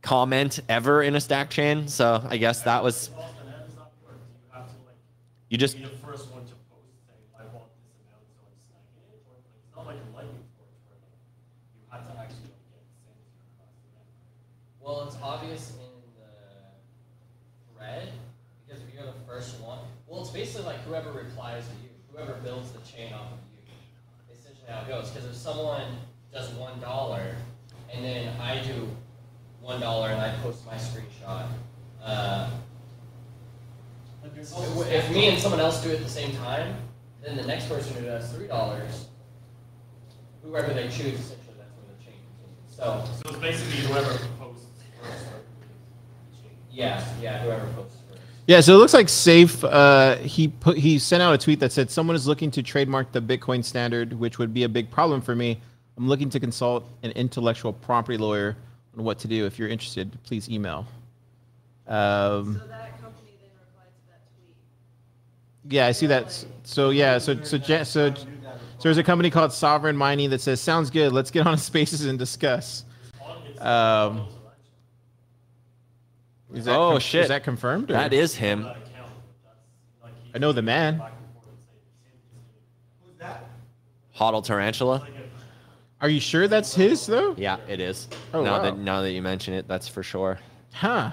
comment ever in a stack chain. So I guess that was Austin, how does that work? Do you have to like you just be the first one to post saying I want this amount so I'm stacking it? Or like it's not like a lightning torch where like you have to actually like, get the same as your class event. Well, it's obvious in the thread because if you're the first one, well, it's basically like whoever replies to you, whoever builds the chain off of you. Essentially, how it goes. Because if someone does one dollar, and then I do one dollar, and I post my screenshot. Uh, if if me and someone else do it at the same time, then the next person who does three dollars, whoever they choose, essentially that's where the chain continues. So. So it's basically whoever posts first, right? Yeah, yeah, whoever posts first. Yeah, so it looks like Saif. Uh, he put he sent out a tweet that said someone is looking to trademark the Bitcoin standard, which would be a big problem for me. I'm looking to consult an intellectual property lawyer on what to do. If you're interested, please email. Um, So that company then replied to that tweet. yeah, I see that. S- So yeah, so so Je- so, so there's a company called Sovereign Mining that says sounds good. Let's get on Spaces and discuss. Um, is that Oh, con- shit. Is that confirmed? or- that is him. I know the man. Who's that? Hodl Tarantula. Are you sure that's his though? Yeah, it is. Oh, now wow. that now that you mention it, that's for sure. Huh.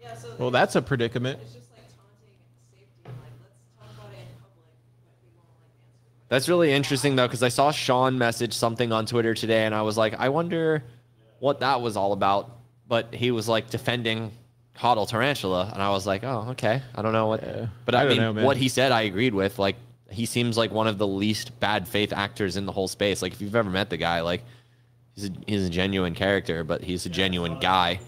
Yeah, so Well, that's a predicament. It's just like taunting safety. Like, let's talk about it in public, but we won't like answer. That's really interesting though, because I saw Sean message something on Twitter today, and I was like, I wonder what that was all about. But he was like defending Hodl Tarantula, and I was like, oh, okay. I don't know what. Yeah. But I I, mean, know, what he said, I agreed with. Like, he seems like one of the least bad faith actors in the whole space. Like, if you've ever met the guy, like, he's a, he's a genuine character, but he's a genuine guy.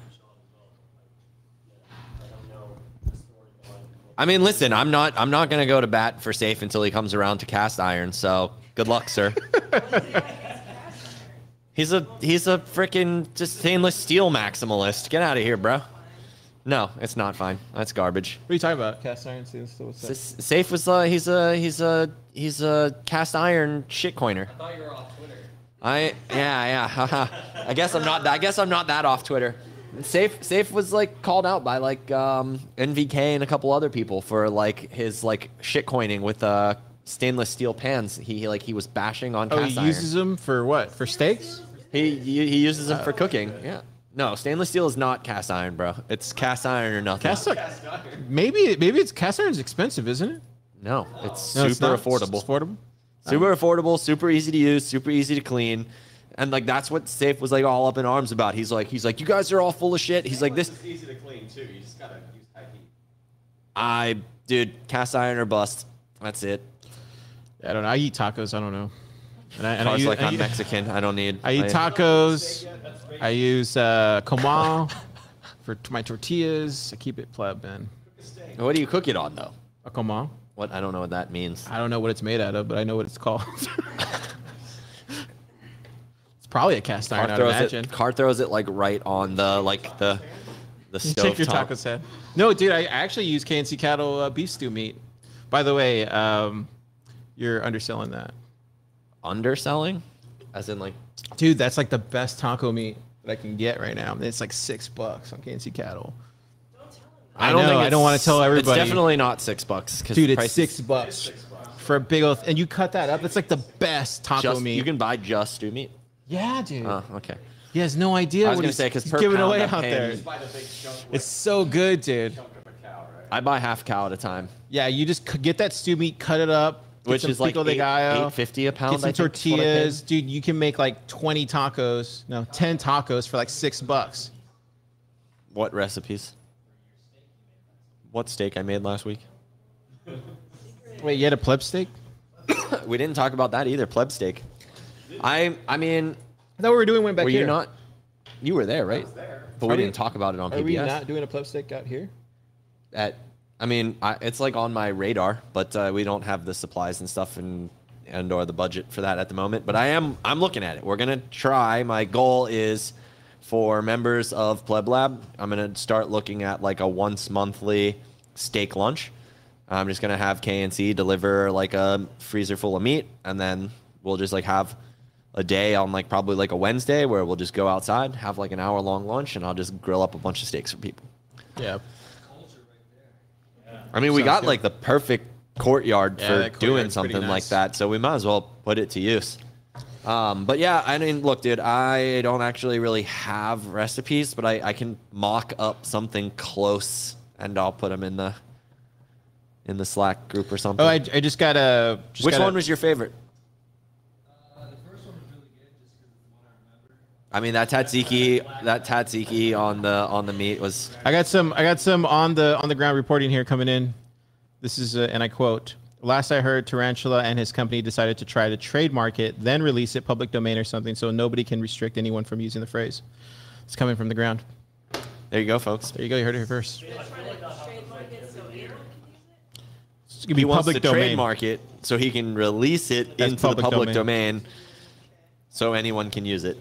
I mean, listen, I'm not I'm not gonna go to bat for Saif until he comes around to cast iron. So good luck, sir. he's a he's a freaking just stainless steel maximalist. Get out of here, bro. No, it's not fine. That's garbage. What are you talking about? Cast iron steel. So what's? S- Saif was uh, he's a he's a he's a cast iron shitcoiner. I thought you were off Twitter. I yeah yeah. I guess I'm not. I guess I'm not that off Twitter. Saif Saif was like called out by like um, NVK and a couple other people for like his like shit coining with uh stainless steel pans. He like he was bashing on Oh, cast he iron. uses them for what? For steaks? he he he uses them for cooking. Yeah. No, stainless steel is not cast iron, bro. It's cast iron or nothing. Cast iron. Maybe maybe it's cast iron's expensive, isn't it? no, it's No, super it's not. affordable. It's affordable. super affordable, super easy to use, super easy to clean. And like that's what Saif was like all up in arms about. He's like, he's like, you guys are all full of shit. He's like, this, is easy to clean too. You just gotta use high heat. I, dude, cast iron or bust. That's it. I don't know. I eat tacos. I don't know. And I, and I use, like, I, I'm use- Mexican. I don't need. I eat tacos. I use uh, comal for t- my tortillas. I keep it pleb, man. What do you cook it on though? A comal. What I don't know what that means. I don't know what it's made out of, but I know what it's called. it's probably a cast iron, Car I'd throws imagine. it. Car throws it like right on the like the the You stove your top. taco set. No, dude, I actually use K&C cattle uh, beef stew meat. By the way, um, you're underselling that, Underselling, as in like dude. That's like the best taco meat that I can get right now. It's like six bucks on K&C cattle. I, don't know. think I don't want to tell everybody. It's definitely not six bucks. dude. It's prices- six bucks for a big old. And you cut that up. It's like the best taco Just, meat. you can buy just stew meat. yeah, dude. Oh, okay. He has no idea I was what gonna he's, say, 'cause he's giving away out there. It's so good, dude. I buy half cow at a time, Yeah, you just get that stew meat, cut it up, which is like pico de eight, gallo, eight fifty a pound. Get some I think is what I paid. tortillas, dude. You can make like 20 tacos, no, 10 tacos for like six bucks. What recipes? What steak I made last week? Wait, you had a pleb steak? we didn't talk about that either. Pleb steak. I I mean, I thought we were doing one back were here. you not? You were there, right? But we Are we- didn't talk about it on PBS. Are we not doing a pleb steak out here? At, I mean, I, it's like on my radar, but uh, we don't have the supplies and stuff and and or the budget for that at the moment. But I am I'm looking at it. We're gonna try. My goal is for members of Pleb Lab. I'm gonna start looking at like a once monthly steak lunch. I'm just gonna have K&C deliver like a freezer full of meat, and then we'll just like have a day on like probably like a Wednesday where we'll just go outside, have like an hour long lunch, and I'll just grill up a bunch of steaks for people. Yeah. I mean, we Sounds got good. like the perfect courtyard Yeah, for doing something like that, so we might as well put it to use. Um, but yeah, I mean, look, dude, I don't actually really have recipes, but I, I can mock up something close, and I'll put them in the in the Slack group or something. Oh, I, I just got a. Just Which got a- one was your favorite? I mean, that tzatziki, that tzatziki on the on the meat was I got some. I got some on the on the ground reporting here coming in. This is, uh, and I quote: "Last I heard, Tarantula and his company decided to try to trademark it, then release it public domain or something, so nobody can restrict anyone from using the phrase." It's coming from the ground. There you go, folks. There you go. You heard it here first. They're trying to trademark it so anyone can use it? It's gonna he be wants public to domain. trademark it so he can release it As into the public public domain. domain. so anyone can use it.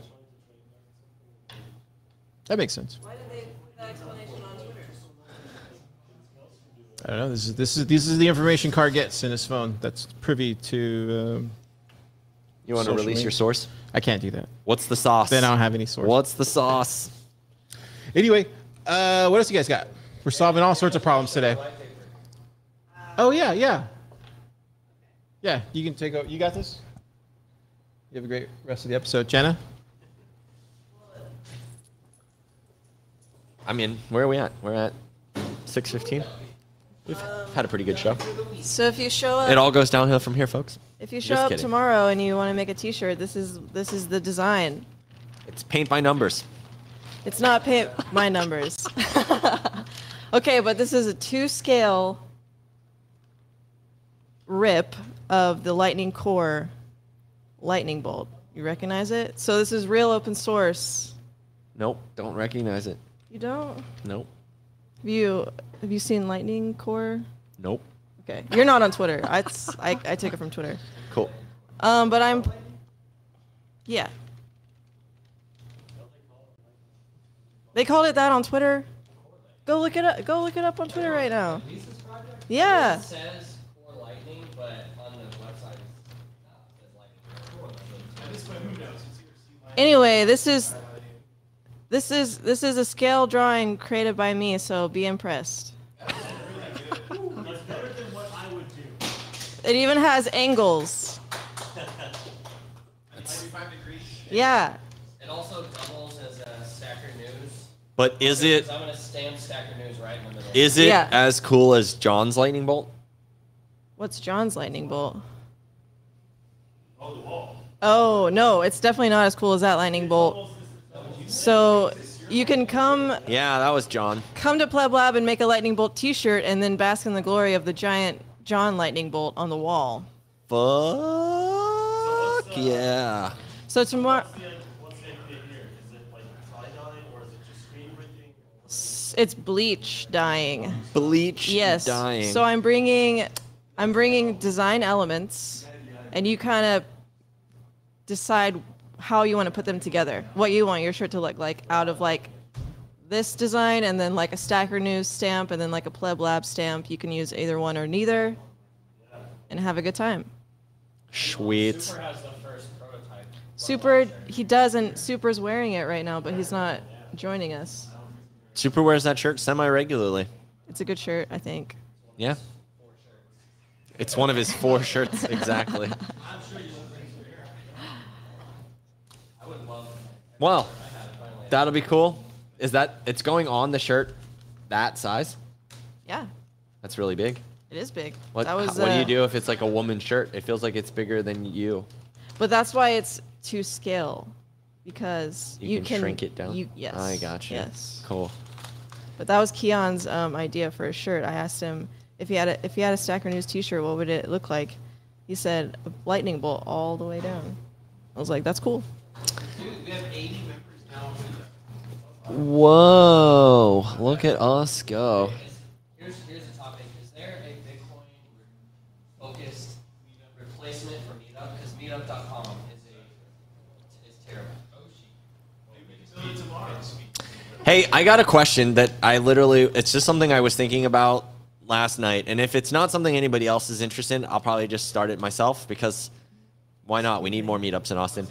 That makes sense. Why did they put that explanation on Twitter? I don't know. This is this is this is the information Car gets in his phone. That's privy to. Um, You want to release media. your source? I can't do that. What's the sauce? Then I don't have any source. What's the sauce? Anyway, uh, what else you guys got? We're solving all sorts of problems today. Oh yeah, yeah, yeah. You can take over. You got this. You have a great rest of the episode, Jana. I mean, where are we at? We're at 6:15. We've had a pretty good show. So if you show up, It all goes downhill from here, folks. if you show Just up kidding. tomorrow and you want to make a T-shirt, this is this is the design. It's paint by numbers. It's not paint my numbers. okay, but this is a two scale rip of the lightning core lightning bolt. You recognize it? So this is real open source. Nope, don't recognize it. You don't? Nope, Have you have you seen lightning core? nope. Okay, you're not on Twitter. I I, I take it from Twitter. Cool. Um, but I'm. Yeah. They called it that on Twitter. Go look it up. Go look it up on Twitter right now. Yeah. It says core lightning, but on the website it says lightning. Anyway, this is this is this is a scale drawing created by me, so be impressed. It even has angles. Yeah. It also doubles as a Stacker News. But is it I'm gonna stamp Stacker News right in the middle. is it Yeah. as cool as John's lightning bolt? What's John's lightning bolt? Oh, oh no, it's definitely not as cool as that lightning bolt. So you can come Yeah, that was John. come to Pleb Lab and make a lightning bolt T-shirt, and then bask in the glory of the giant John lightning bolt on the wall. Fuck yeah. So tomorrow, What's the idea here? Is it like tie-dye or is it just screen printing? it's bleach dyeing. Bleach Yes. dying. So I'm bringing, I'm bringing design elements, and you kind of decide how you want to put them together. What you want your shirt to look like out of like this design, and then like a Stacker News stamp, and then like a Pleb Lab stamp. You can use either one or neither, and have a good time. Sweet. Super has the first prototype. Super, he doesn't. Super's wearing it right now, but he's not joining us. Super wears that shirt semi regularly. It's a good shirt, I think. Yeah. It's one of his four shirts, exactly. Well, That'll be cool. Is that it's going on the shirt that size? Yeah, That's really big. it is big. What, that was, how- what do uh, you do if it's like a woman's shirt? It feels like it's bigger than you. But that's why it's to scale, because You, you, can, shrink it down. You, yes. I got you. Yes. Cool. But that was Keyan's um, idea for a shirt. I asked him if he had a, if he had a Stacker News T-shirt, what would it look like? He said a lightning bolt all the way down. I was like, that's cool. Whoa! Look at us go. Here's topic. Is there a Bitcoin focused replacement for Meetup? Because Meetup.com is a is terrible. Hey, I got a question that I literally, it's just something I was thinking about last night. And if it's not something anybody else is interested in, I'll probably just start it myself because why not? We need more meetups in Austin.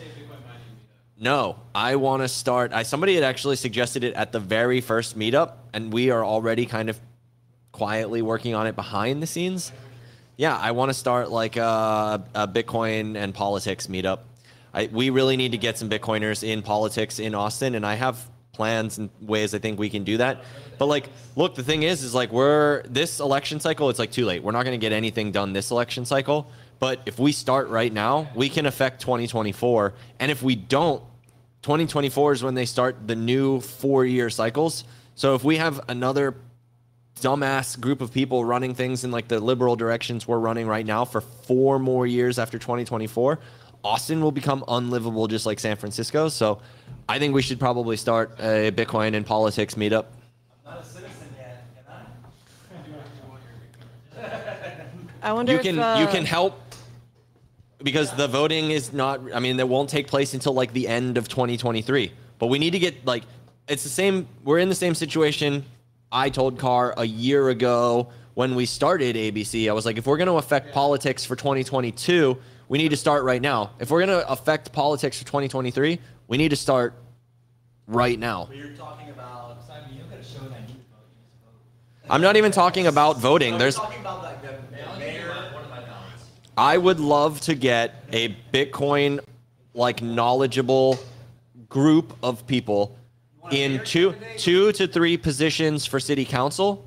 No, I want to start. I somebody had actually suggested it at the very first meetup, and we are already kind of quietly working on it behind the scenes. Yeah, I want to start like a, a Bitcoin and politics meetup. I, we really need to get some Bitcoiners in politics in Austin, and I have plans and ways I think we can do that. But like, look, the thing is, is like we're this election cycle. It's like too late. We're not going to get anything done this election cycle. But if we start right now, we can affect 2024. And if we don't, 2024 is when they start the new four-year cycles. So if we have another dumbass group of people running things in like the liberal directions we're running right now for four more years after 2024 austin will become unlivable just like san francisco so i think we should probably start a bitcoin and politics meetup I'm Not a citizen yet, I wonder you if can uh, you can help because the voting is not i mean it won't take place until like the end of 2023 but we need to get like it's the same we're in the same situation i told Car a year ago when we started abc i was like if we're going to affect politics for 2022 we need to start right now. If we're going to affect politics for 2023 we need to start right now. But you're talking about. Simon, you don't gotta show that i'm not even talking about voting. There's talking about like the, the mayor. I would love to get a Bitcoin like knowledgeable group of people in two two to three positions for city council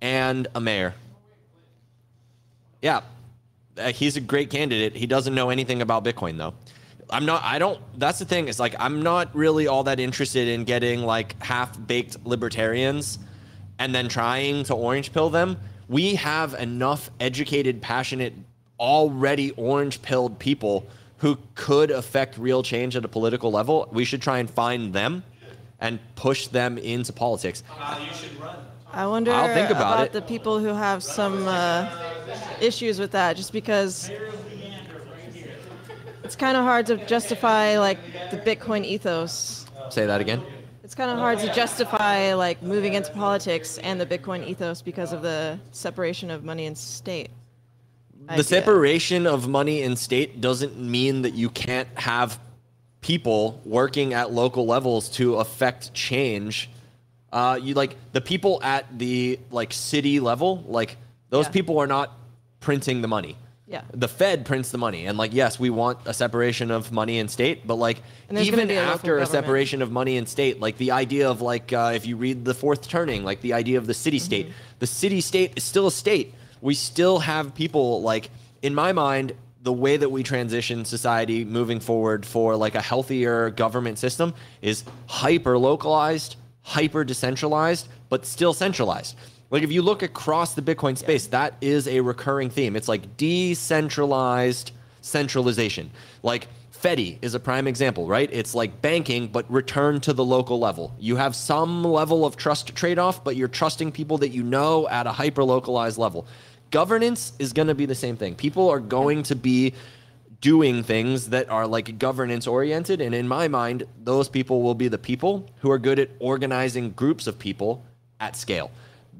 and a mayor. Yeah. Uh, He's a great candidate. He doesn't know anything about Bitcoin though. I'm not I don't that's the thing. It's like I'm not really all that interested in getting like half-baked libertarians and then trying to orange pill them. We have enough educated, passionate, already orange pilled people who could affect real change at a political level. We should try and find them and push them into politics. you should run. I wonder I'll think about it. the people who have some uh, issues with that, just because it's kind of hard to justify like the Bitcoin ethos. Say that again. It's kind of hard to justify like moving into politics and the Bitcoin ethos because of the separation of money and state. The idea. separation of money and state doesn't mean that you can't have people working at local levels to affect change. Uh, you like the people at the like city level, like those Yeah. people are not printing the money. Yeah. The Fed prints the money, and like yes, we want a separation of money and state, but like And there's gonna even a after a separation of money and state, like the idea of like uh, if you read the Fourth Turning, like the idea of the city state, Mm-hmm. the city state is still a state. We still have people like in my mind. The way that we transition society moving forward for like a healthier government system is hyper localized, hyper decentralized, but still centralized. Like if you look across the Bitcoin space, that is a recurring theme. It's like decentralized centralization. Like Fedi is a prime example, right? It's like banking, but return to the local level. You have some level of trust trade off, but you're trusting people that you know at a hyper localized level. Governance is going to be the same thing. People are going to be doing things that are like governance oriented. And in my mind, those people will be the people who are good at organizing groups of people at scale.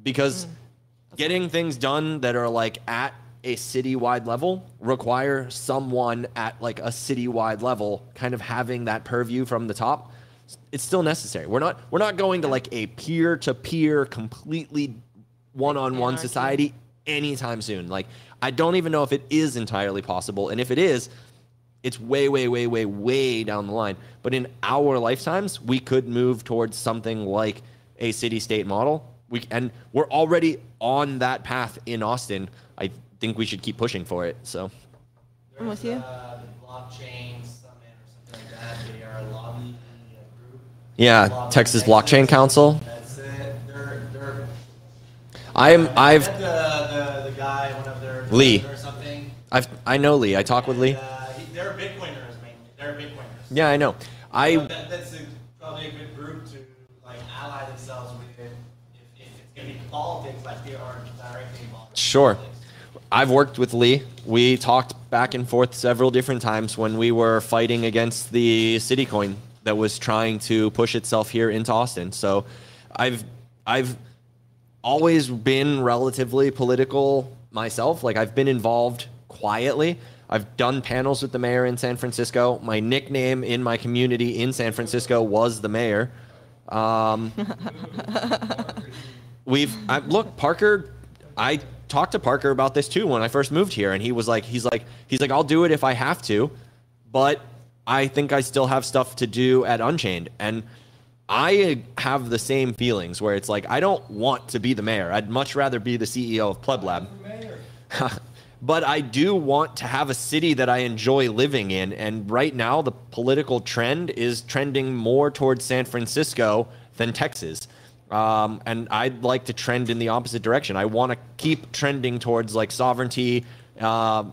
Because mm. getting things done that are like at a citywide level require someone at like a citywide level kind of having that purview from the top it's still necessary we're not we're not going to like a peer to peer completely one-on-one society anytime soon like i don't even know if it is entirely possible and if it is it's way, way, way, way, way down the line. But in our lifetimes, we could move towards something like a city-state model. We and we're already on that path in Austin. I think we should keep pushing for it. So I'm with you. Uh, blockchain summit or something like that. They are a lobby group. yeah, Texas. Blockchain Council. That's it. They're they're. I'm I I've the, the the guy, one of their Lee. or something. I've I know Lee. I talk with Lee. And, uh, he- they're Bitcoiners mainly. They're Bitcoiners. Yeah, I know. I So that, that's a, probably a good group to like ally themselves with if, if it's gonna be politics like they are directly involved. Sure. politics. I've worked with Lee. We talked back and forth several different times when we were fighting against the CityCoin that was trying to push itself here into Austin. So I've I've always been relatively political myself. Like I've been involved quietly. I've done panels with the mayor in San Francisco. My nickname in my community in San Francisco was the mayor. Um, we've I, look Parker. I talked to Parker about this too when I first moved here, and he was like, he's like, he's like, I'll do it if I have to, but I think I still have stuff to do at Unchained, and I have the same feelings where it's like I don't want to be the mayor. I'd much rather be the CEO of Pleb Lab. but I do want to have a city that I enjoy living in. And right now, the political trend is trending more towards San Francisco than Texas. Um, and I'd like to trend in the opposite direction. I want to keep trending towards like sovereignty uh,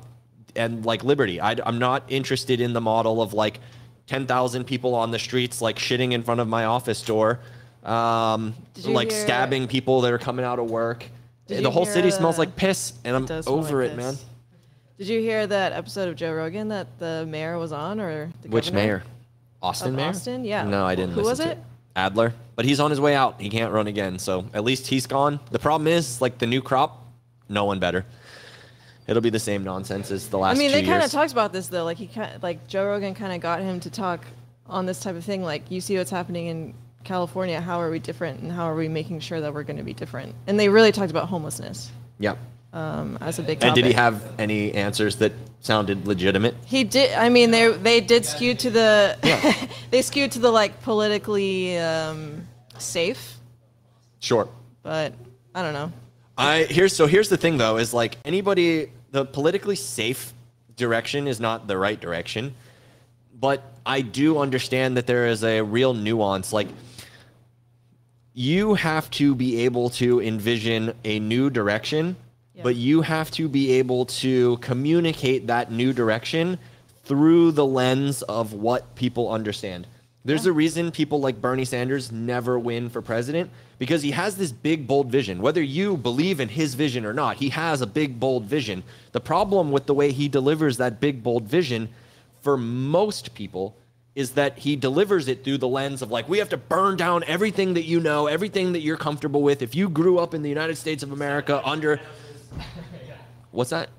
and like liberty. I, I'm not interested in the model of like 10,000 people on the streets like shitting in front of my office door, um, like hear- stabbing people that are coming out of work. The whole city smells like piss, and I'm over like it, piss. man. Did you hear that episode of Joe Rogan that the mayor was on, or the Which mayor? Austin Of mayor? Austin? Yeah. No, I didn't. Who was to it? Adler. But he's on his way out. He can't run again. So at least he's gone. The problem is, like the new crop, no one better. It'll be the same nonsense as the last I mean, they kind of talked about this though. Like he kind, like Joe Rogan kind of got him to talk on this type of thing. Like you see what's happening in California. How are we different, and how are we making sure that we're going to be different? And they really talked about homelessness yeah. um, as a big. And did he have any answers that sounded legitimate? He did. I mean, they they did skew to the. yeah. they skewed to the like politically um, safe, Sure. but I don't know. I here's so here's the thing though is like anybody the politically safe direction is not the right direction, but I do understand that there is a real nuance. Like you have to be able to envision a new direction, Yeah. but you have to be able to communicate that new direction through the lens of what people understand. There's a reason people like Bernie Sanders never win for president because he has this big, bold vision. Whether you believe in his vision or not, he has a big, bold vision. The problem with the way he delivers that big, bold vision for most people is that he delivers it through the lens of like, we have to burn down everything that you know, everything that you're comfortable with. If you grew up in the United States of America under. What's that?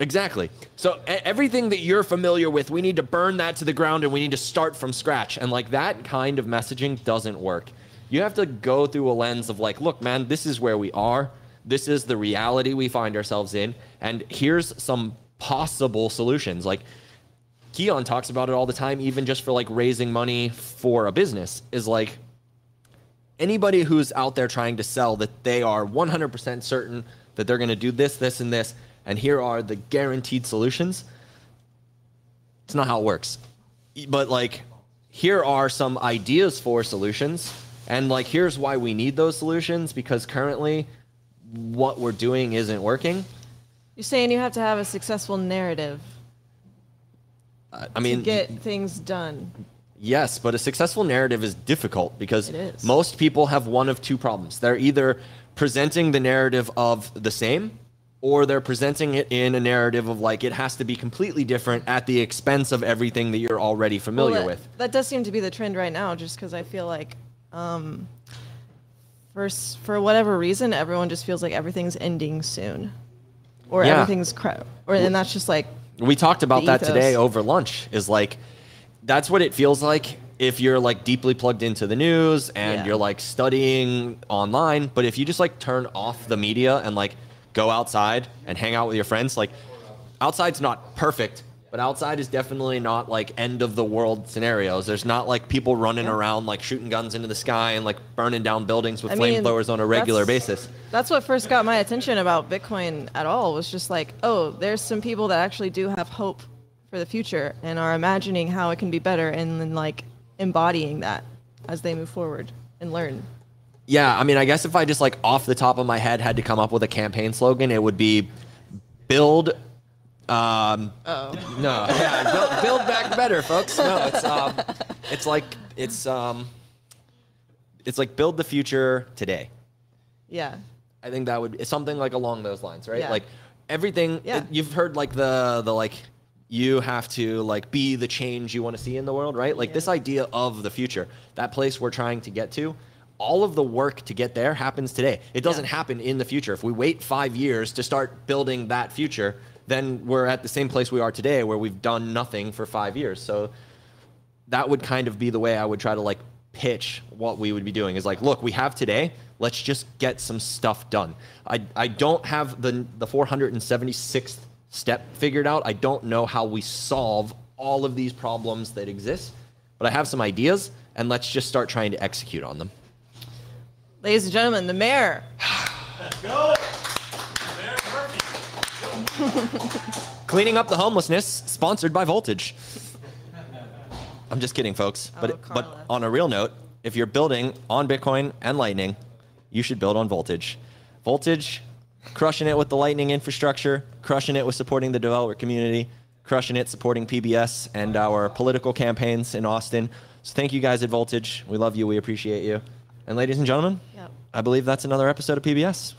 Exactly. So everything that you're familiar with, we need to burn that to the ground and we need to start from scratch. And like that kind of messaging doesn't work. You have to go through a lens of like, look, man, this is where we are. This is the reality we find ourselves in. And here's some possible solutions. Like Keyan talks about it all the time, even just for like raising money for a business, is like anybody who's out there trying to sell that they are 100% certain that they're going to do this, this, and this, and here are the guaranteed solutions. It's not how it works. But like, here are some ideas for solutions, and like, here's why we need those solutions because currently what we're doing isn't working. You're saying you have to have a successful narrative I I mean, to get things done. Yes, but a successful narrative is difficult because is. most people have one of two problems. They're either presenting the narrative of the same or they're presenting it in a narrative of like it has to be completely different at the expense of everything that you're already familiar Well, that, with. That does seem to be the trend right now, just because I feel like, um, for for whatever reason, everyone just feels like everything's ending soon, or Yeah. everything's crap, or and that's just like We talked about that ethos. today over lunch. Is like that's what it feels like if you're like deeply plugged into the news and Yeah. you're like studying online. But if you just like turn off the media and like go outside and hang out with your friends, like outside's not perfect, But outside is definitely not like end of the world scenarios. There's not like people running around like shooting guns into the sky and like burning down buildings with I flamethrowers on a regular that's- basis. That's what first got my attention about Bitcoin at all was just like, oh, there's some people that actually do have hope for the future and are imagining how it can be better and then like embodying that as they move forward and learn. Yeah, I mean, I guess if I just like off the top of my head had to come up with a campaign slogan, it would be build. Um, Oh. no, yeah, build, build back better, folks. No, it's um, it's like it's um, it's like build the future today. Yeah. I think that would it's something like along those lines, right? Yeah. Like everything Yeah. you've heard like the the like you have to like be the change you want to see in the world, right? Like this idea of the future, that place we're trying to get to, all of the work to get there happens today. It doesn't happen in the future. If we wait 5 years to start building that future, then we're at the same place we are today where we've done nothing for 5 years. So that would kind of be the way I would try to like pitch what we would be doing is like, look, we have today. Let's just get some stuff done. I, I don't have the the 476th step figured out. I don't know how we solve all of these problems that exist, but I have some ideas, and let's just start trying to execute on them. Ladies and gentlemen, the mayor. Let's Go! Cleaning up the homelessness, sponsored by Voltage. I'm just kidding, folks. But Oh, but on a real note, if you're building on Bitcoin and Lightning, you should build on Voltage. Voltage, crushing it with the Lightning infrastructure, crushing it with supporting the developer community, crushing it supporting PBS and our political campaigns in Austin. So thank you guys at Voltage. We love you. We appreciate you. And ladies and gentlemen, Yep. I believe that's another episode of PBS.